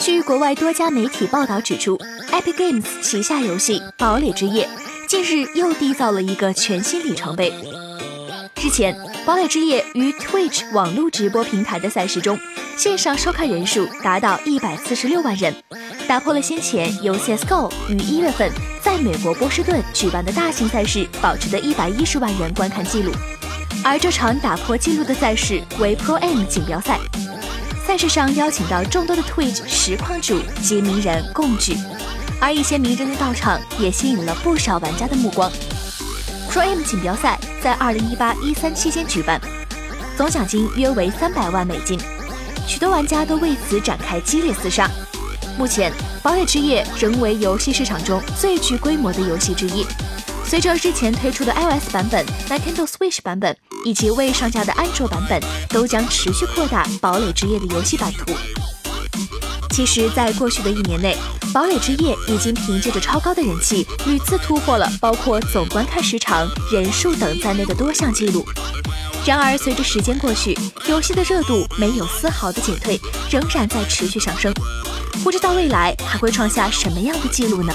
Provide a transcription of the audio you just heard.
据国外多家媒体报道指出，Epic Games 旗下游戏《堡垒之夜》近日又缔造了一个全新里程碑。之前，《堡垒之夜》于 Twitch 网络直播平台的赛事中，线上收看人数达到一百四十六万人，打破了先前由 CS:GO 于一月份在美国波士顿举办的大型赛事保持的一百一十万人观看记录。而这场打破纪录的赛事为 Pro Am 锦标赛。赛事上邀请到众多的 Twitch 实况主及名人共聚，而一些名人的到场也吸引了不少玩家的目光。Pro M 锦标赛在二零一八一三期间举办，总奖金约为三百万美金，许多玩家都为此展开激烈厮杀。目前，《堡垒之夜》仍为游戏市场中最具规模的游戏之一。随着之前推出的 iOS 版本、Nintendo Switch 版本以及未上架的安卓版本，都将持续扩大《堡垒之夜》的游戏版图。其实，在过去的一年内，《堡垒之夜》已经凭借着超高的人气，屡次突破了包括总观看时长、人数等在内的多项记录。然而，随着时间过去，游戏的热度没有丝毫的减退，仍然在持续上升。不知道未来还会创下什么样的记录呢？